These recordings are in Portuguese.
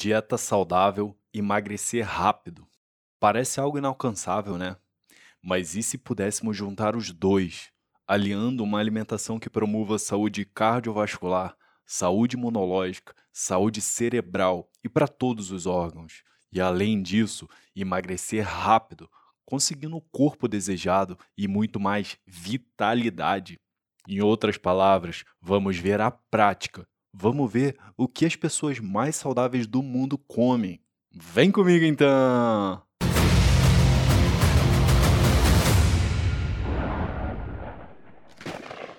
Dieta saudável, emagrecer rápido. Parece algo inalcançável, né? Mas e se pudéssemos juntar os dois, aliando uma alimentação que promova saúde cardiovascular, saúde imunológica, saúde cerebral e para todos os órgãos? E além disso, emagrecer rápido, conseguindo o corpo desejado e muito mais vitalidade. Em outras palavras, vamos ver a prática Vamos ver o que as pessoas mais saudáveis do mundo comem. Vem comigo então!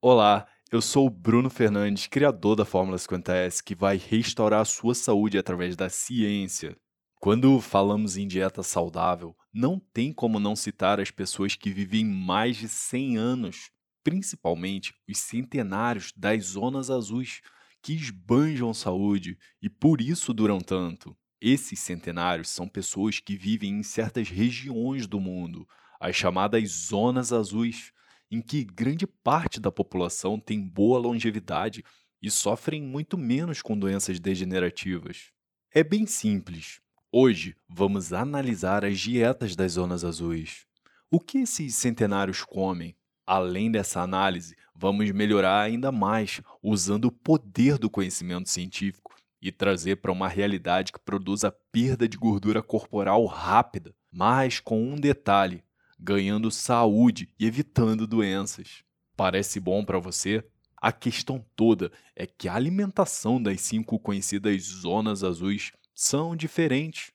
Olá, eu sou o Bruno Fernandes, criador da Fórmula 50S, que vai restaurar a sua saúde através da ciência. Quando falamos em dieta saudável, não tem como não citar as pessoas que vivem mais de 100 anos, principalmente os centenários das zonas azuis, que esbanjam saúde e por isso duram tanto. Esses centenários são pessoas que vivem em certas regiões do mundo, as chamadas zonas azuis, em que grande parte da população tem boa longevidade e sofrem muito menos com doenças degenerativas. É bem simples. Hoje vamos analisar as dietas das zonas azuis. O que esses centenários comem? Além dessa análise, vamos melhorar ainda mais usando o poder do conhecimento científico e trazer para uma realidade que produza perda de gordura corporal rápida, mas com um detalhe: ganhando saúde e evitando doenças. Parece bom para você? A questão toda é que a alimentação das cinco conhecidas zonas azuis são diferentes,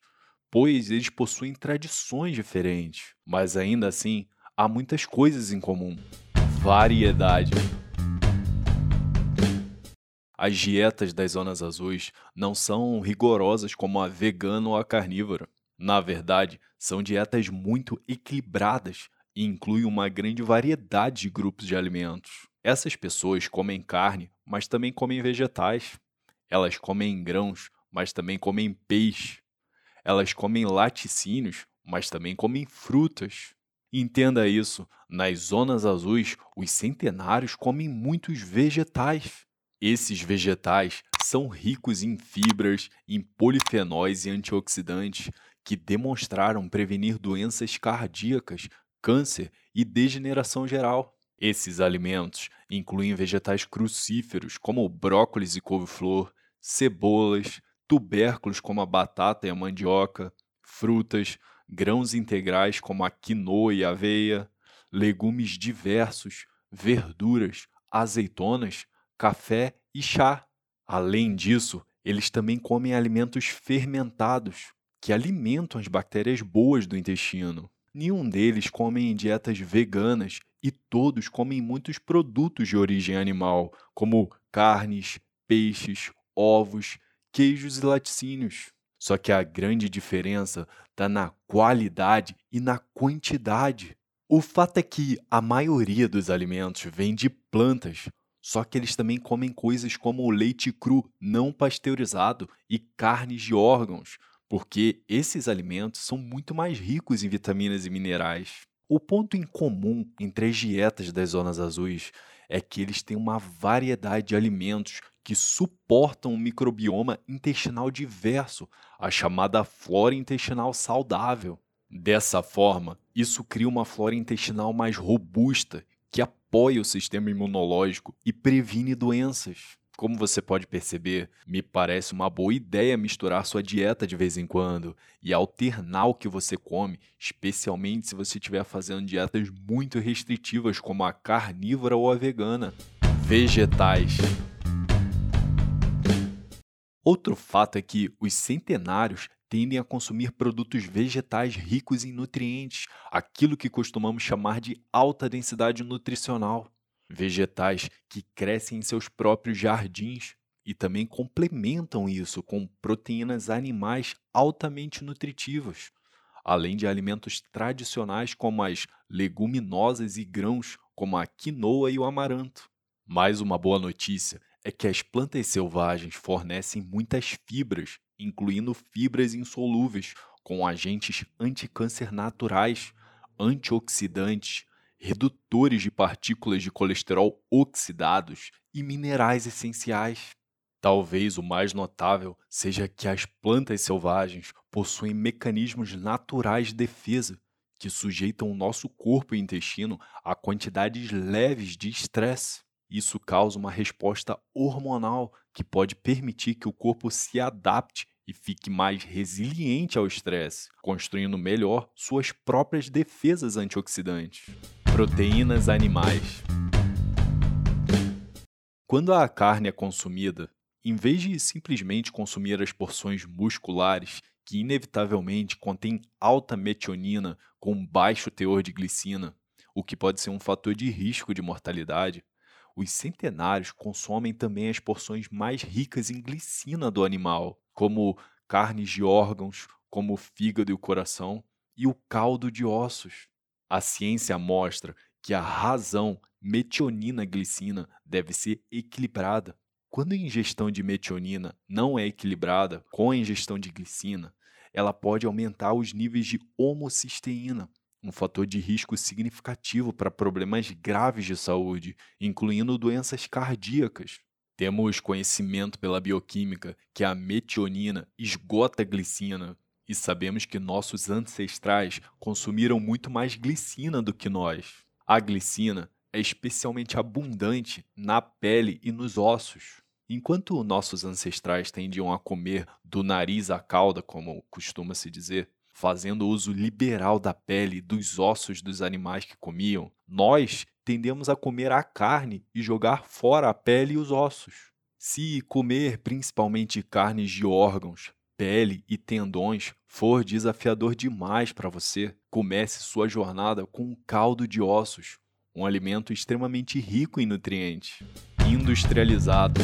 pois eles possuem tradições diferentes, mas ainda assim há muitas coisas em comum. Variedade. As dietas das zonas azuis não são rigorosas como a vegana ou a carnívora. Na verdade, são dietas muito equilibradas e incluem uma grande variedade de grupos de alimentos. Essas pessoas comem carne, mas também comem vegetais. Elas comem grãos, mas também comem peixe. Elas comem laticínios, mas também comem frutas. Entenda isso: nas zonas azuis, os centenários comem muitos vegetais. Esses vegetais são ricos em fibras, em polifenóis e antioxidantes que demonstraram prevenir doenças cardíacas, câncer e degeneração geral. Esses alimentos incluem vegetais crucíferos como brócolis e couve-flor, cebolas, tubérculos como a batata e a mandioca, frutas, grãos integrais como a quinoa e a aveia, legumes diversos, verduras, azeitonas, café e chá. Além disso, eles também comem alimentos fermentados, que alimentam as bactérias boas do intestino. Nenhum deles come em dietas veganas e todos comem muitos produtos de origem animal, como carnes, peixes, ovos, queijos e laticínios. Só que a grande diferença está na qualidade e na quantidade. O fato é que a maioria dos alimentos vem de plantas, só que eles também comem coisas como o leite cru não pasteurizado e carnes de órgãos, porque esses alimentos são muito mais ricos em vitaminas e minerais. O ponto em comum entre as dietas das zonas azuis é que eles têm uma variedade de alimentos que suportam um microbioma intestinal diverso, a chamada flora intestinal saudável. Dessa forma, isso cria uma flora intestinal mais robusta, que apoia o sistema imunológico e previne doenças. Como você pode perceber, me parece uma boa ideia misturar sua dieta de vez em quando e alternar o que você come, especialmente se você estiver fazendo dietas muito restritivas, como a carnívora ou a vegana. Vegetais. Outro fato é que os centenários tendem a consumir produtos vegetais ricos em nutrientes, aquilo que costumamos chamar de alta densidade nutricional. Vegetais que crescem em seus próprios jardins e também complementam isso com proteínas animais altamente nutritivas, além de alimentos tradicionais como as leguminosas e grãos, como a quinoa e o amaranto. Mais uma boa notícia é que as plantas selvagens fornecem muitas fibras, incluindo fibras insolúveis, com agentes anticâncer naturais, antioxidantes, redutores de partículas de colesterol oxidados e minerais essenciais. Talvez o mais notável seja que as plantas selvagens possuem mecanismos naturais de defesa que sujeitam o nosso corpo e intestino a quantidades leves de estresse. Isso causa uma resposta hormonal que pode permitir que o corpo se adapte e fique mais resiliente ao estresse, construindo melhor suas próprias defesas antioxidantes. Proteínas animais. Quando a carne é consumida, em vez de simplesmente consumir as porções musculares que inevitavelmente contêm alta metionina com baixo teor de glicina, o que pode ser um fator de risco de mortalidade, os centenários consomem também as porções mais ricas em glicina do animal, como carnes de órgãos, como o fígado e o coração, e o caldo de ossos. A ciência mostra que a razão metionina-glicina deve ser equilibrada. Quando a ingestão de metionina não é equilibrada com a ingestão de glicina, ela pode aumentar os níveis de homocisteína, um fator de risco significativo para problemas graves de saúde, incluindo doenças cardíacas. Temos conhecimento pela bioquímica que a metionina esgota a glicina e sabemos que nossos ancestrais consumiram muito mais glicina do que nós. A glicina é especialmente abundante na pele e nos ossos. Enquanto nossos ancestrais tendiam a comer do nariz à cauda, como costuma se dizer, fazendo uso liberal da pele e dos ossos dos animais que comiam, nós tendemos a comer a carne e jogar fora a pele e os ossos. Se comer principalmente carnes de órgãos, pele e tendões for desafiador demais para você, comece sua jornada com um caldo de ossos, um alimento extremamente rico em nutrientes. Industrializado.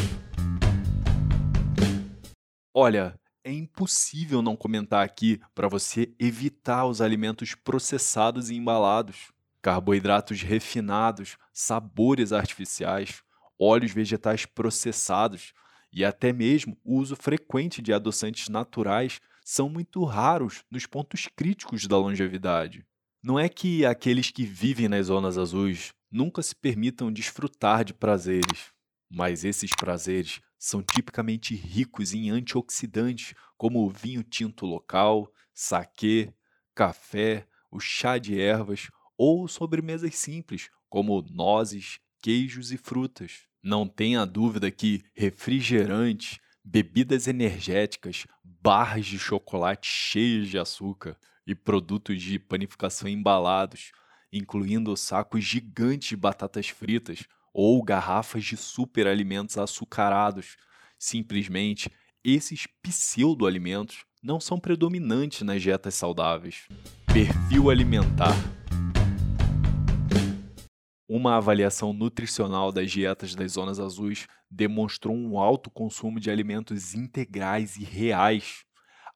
Olha, é impossível não comentar aqui para você evitar os alimentos processados e embalados, carboidratos refinados, sabores artificiais, óleos vegetais processados e até mesmo o uso frequente de adoçantes naturais são muito raros nos pontos críticos da longevidade. Não é que aqueles que vivem nas zonas azuis nunca se permitam desfrutar de prazeres, mas esses prazeres são tipicamente ricos em antioxidantes, como o vinho tinto local, saquê, café, o chá de ervas ou sobremesas simples, como nozes, queijos e frutas. Não tenha dúvida que refrigerantes, bebidas energéticas, barras de chocolate cheias de açúcar e produtos de panificação embalados, incluindo sacos gigantes de batatas fritas, ou garrafas de superalimentos açucarados. Simplesmente, esses pseudoalimentos não são predominantes nas dietas saudáveis. Perfil alimentar. Uma avaliação nutricional das dietas das zonas azuis demonstrou um alto consumo de alimentos integrais e reais.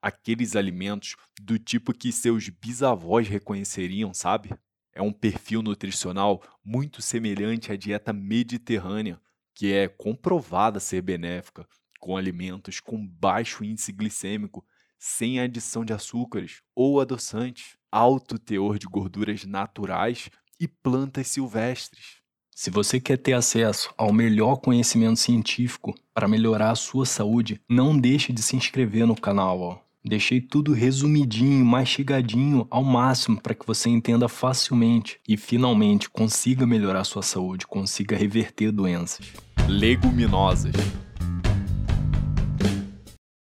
Aqueles alimentos do tipo que seus bisavós reconheceriam, sabe? É um perfil nutricional muito semelhante à dieta mediterrânea, que é comprovada ser benéfica, com alimentos com baixo índice glicêmico, sem adição de açúcares ou adoçantes, alto teor de gorduras naturais e plantas silvestres. Se você quer ter acesso ao melhor conhecimento científico para melhorar a sua saúde, não deixe de se inscrever no canal. Ó. Deixei tudo resumidinho, mastigadinho ao máximo para que você entenda facilmente e finalmente consiga melhorar sua saúde, consiga reverter doenças. Leguminosas.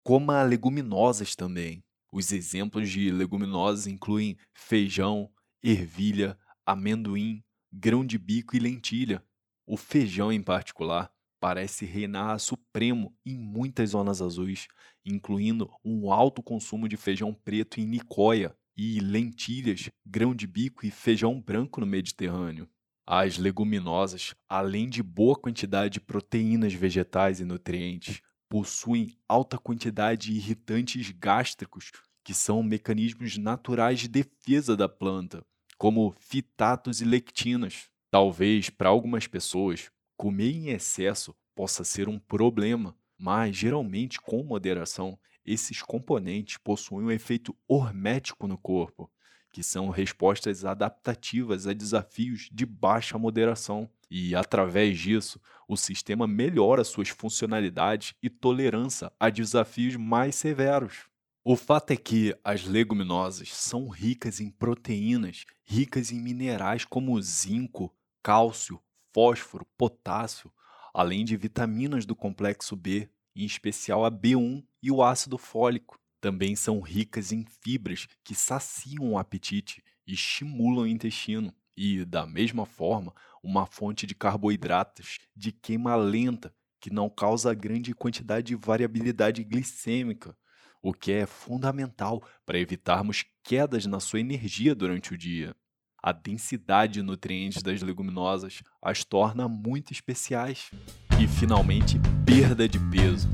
Coma leguminosas também. Os exemplos de leguminosas incluem feijão, ervilha, amendoim, grão de bico e lentilha. O feijão, em particular, parece reinar supremo em muitas zonas azuis, incluindo um alto consumo de feijão preto em Nicoya e lentilhas, grão de bico e feijão branco no Mediterrâneo. As leguminosas, além de boa quantidade de proteínas vegetais e nutrientes, possuem alta quantidade de irritantes gástricos, que são mecanismos naturais de defesa da planta, como fitatos e lectinas. Talvez para algumas pessoas Comer em excesso possa ser um problema, mas geralmente com moderação, esses componentes possuem um efeito hormético no corpo, que são respostas adaptativas a desafios de baixa moderação. E, através disso, o sistema melhora suas funcionalidades e tolerância a desafios mais severos. O fato é que as leguminosas são ricas em proteínas, ricas em minerais como zinco, cálcio, fósforo, potássio, além de vitaminas do complexo B, em especial a B1 e o ácido fólico. Também são ricas em fibras que saciam o apetite e estimulam o intestino. E, da mesma forma, uma fonte de carboidratos de queima lenta que não causa grande quantidade de variabilidade glicêmica, o que é fundamental para evitarmos quedas na sua energia durante o dia. A densidade de nutrientes das leguminosas as torna muito especiais. E, finalmente, perda de peso.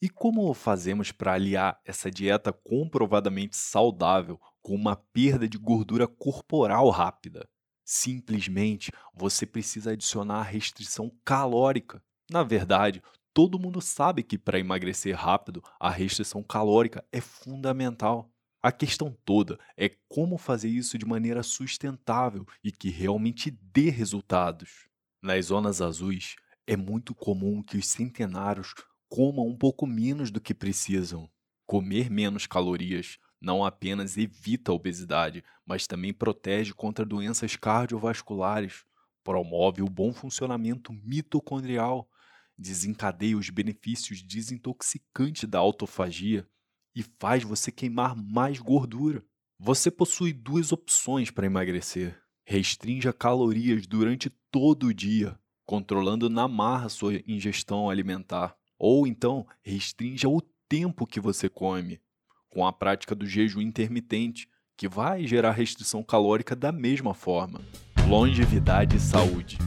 E como fazemos para aliar essa dieta comprovadamente saudável com uma perda de gordura corporal rápida? Simplesmente você precisa adicionar a restrição calórica. Na verdade, todo mundo sabe que para emagrecer rápido, a restrição calórica é fundamental. A questão toda é como fazer isso de maneira sustentável e que realmente dê resultados. Nas zonas azuis, é muito comum que os centenários comam um pouco menos do que precisam. Comer menos calorias não apenas evita a obesidade, mas também protege contra doenças cardiovasculares, promove o bom funcionamento mitocondrial, desencadeia os benefícios desintoxicantes da autofagia e faz você queimar mais gordura. Você possui duas opções para emagrecer. Restrinja calorias durante todo o dia, controlando na marra sua ingestão alimentar. Ou então, restrinja o tempo que você come, com a prática do jejum intermitente, que vai gerar restrição calórica da mesma forma. Longevidade e saúde.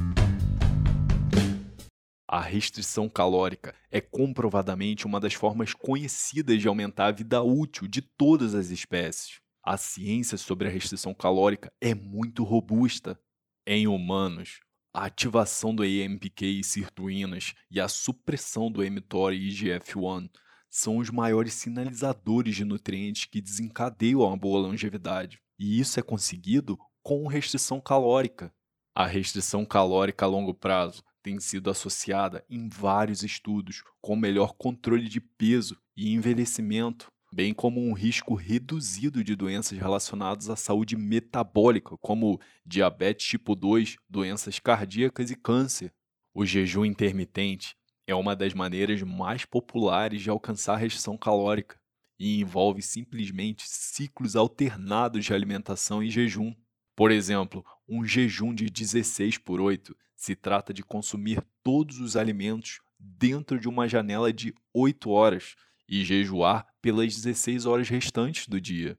A restrição calórica é comprovadamente uma das formas conhecidas de aumentar a vida útil de todas as espécies. A ciência sobre a restrição calórica é muito robusta. Em humanos, a ativação do AMPK e sirtuínas e a supressão do mTOR e IGF-1 são os maiores sinalizadores de nutrientes que desencadeiam uma boa longevidade. E isso é conseguido com restrição calórica. A restrição calórica a longo prazo tem sido associada em vários estudos com melhor controle de peso e envelhecimento, bem como um risco reduzido de doenças relacionadas à saúde metabólica, como diabetes tipo 2, doenças cardíacas e câncer. O jejum intermitente é uma das maneiras mais populares de alcançar a restrição calórica e envolve simplesmente ciclos alternados de alimentação e jejum. Por exemplo, um jejum de 16 por 8 se trata de consumir todos os alimentos dentro de uma janela de 8 horas e jejuar pelas 16 horas restantes do dia.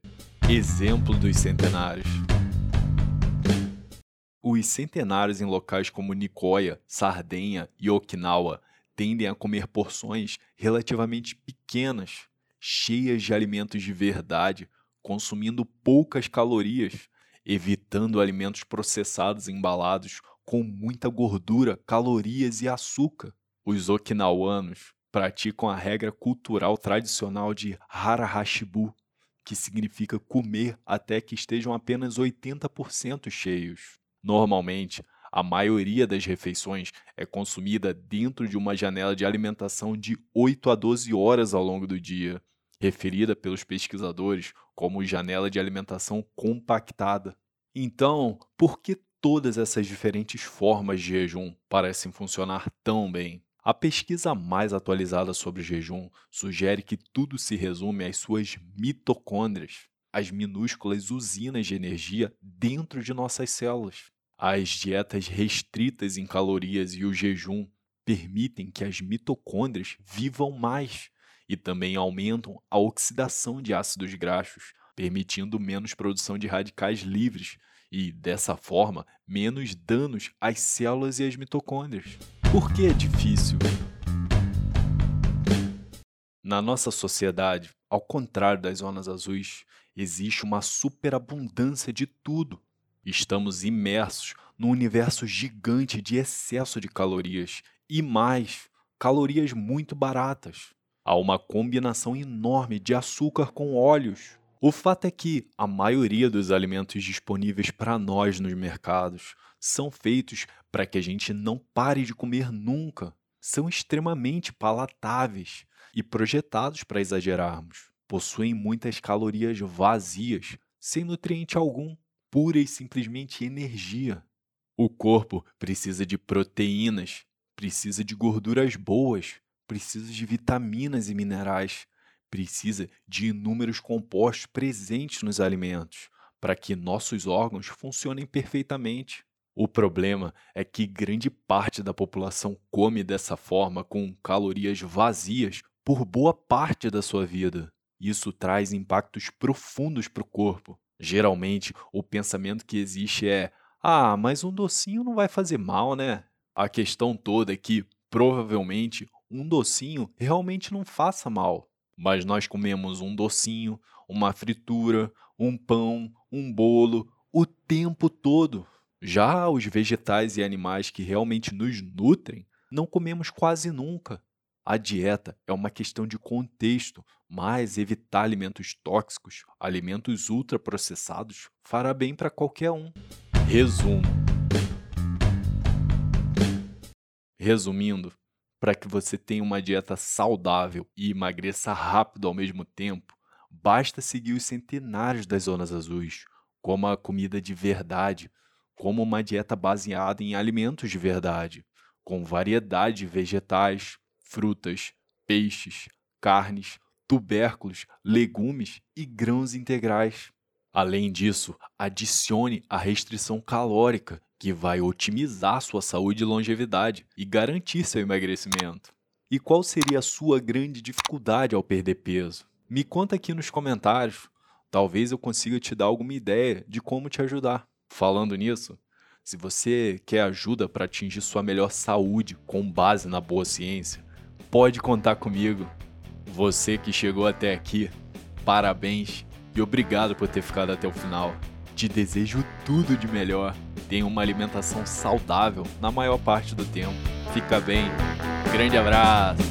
Exemplo dos centenários. Os centenários em locais como Nicoya, Sardenha e Okinawa tendem a comer porções relativamente pequenas, cheias de alimentos de verdade, consumindo poucas calorias, evitando alimentos processados e embalados com muita gordura, calorias e açúcar. Os okinawanos praticam a regra cultural tradicional de Harahashibu, que significa comer até que estejam apenas 80% cheios. Normalmente, a maioria das refeições é consumida dentro de uma janela de alimentação de 8 a 12 horas ao longo do dia, referida pelos pesquisadores como janela de alimentação compactada. Então, por que todas essas diferentes formas de jejum parecem funcionar tão bem? A pesquisa mais atualizada sobre jejum sugere que tudo se resume às suas mitocôndrias, as minúsculas usinas de energia dentro de nossas células. As dietas restritas em calorias e o jejum permitem que as mitocôndrias vivam mais e também aumentam a oxidação de ácidos graxos, permitindo menos produção de radicais livres e, dessa forma, menos danos às células e às mitocôndrias. Por que é difícil? Na nossa sociedade, ao contrário das zonas azuis, existe uma superabundância de tudo. Estamos imersos num universo gigante de excesso de calorias e mais, calorias muito baratas. Há uma combinação enorme de açúcar com óleos, O fato é que a maioria dos alimentos disponíveis para nós nos mercados são feitos para que a gente não pare de comer nunca. São extremamente palatáveis e projetados para exagerarmos. Possuem muitas calorias vazias, sem nutriente algum, pura e simplesmente energia. O corpo precisa de proteínas, precisa de gorduras boas, precisa de vitaminas e minerais, precisa de inúmeros compostos presentes nos alimentos para que nossos órgãos funcionem perfeitamente. O problema é que grande parte da população come dessa forma com calorias vazias por boa parte da sua vida. Isso traz impactos profundos para o corpo. Geralmente, o pensamento que existe é: ah, mas um docinho não vai fazer mal, né? A questão toda é que, provavelmente, um docinho realmente não faça mal. Mas nós comemos um docinho, uma fritura, um pão, um bolo o tempo todo. Já os vegetais e animais que realmente nos nutrem, não comemos quase nunca. A dieta é uma questão de contexto, mas evitar alimentos tóxicos, alimentos ultraprocessados, fará bem para qualquer um. Resumo. Resumindo, para que você tenha uma dieta saudável e emagreça rápido ao mesmo tempo, basta seguir os centenários das zonas azuis, como a comida de verdade, como uma dieta baseada em alimentos de verdade, com variedade de vegetais, frutas, peixes, carnes, tubérculos, legumes e grãos integrais. Além disso, adicione a restrição calórica, que vai otimizar sua saúde e longevidade e garantir seu emagrecimento. E qual seria a sua grande dificuldade ao perder peso? Me conta aqui nos comentários. Talvez eu consiga te dar alguma ideia de como te ajudar. Falando nisso, se você quer ajuda para atingir sua melhor saúde com base na boa ciência, pode contar comigo. Você que chegou até aqui, parabéns e obrigado por ter ficado até o final. Te desejo tudo de melhor. Tenha uma alimentação saudável na maior parte do tempo. Fica bem. Grande abraço.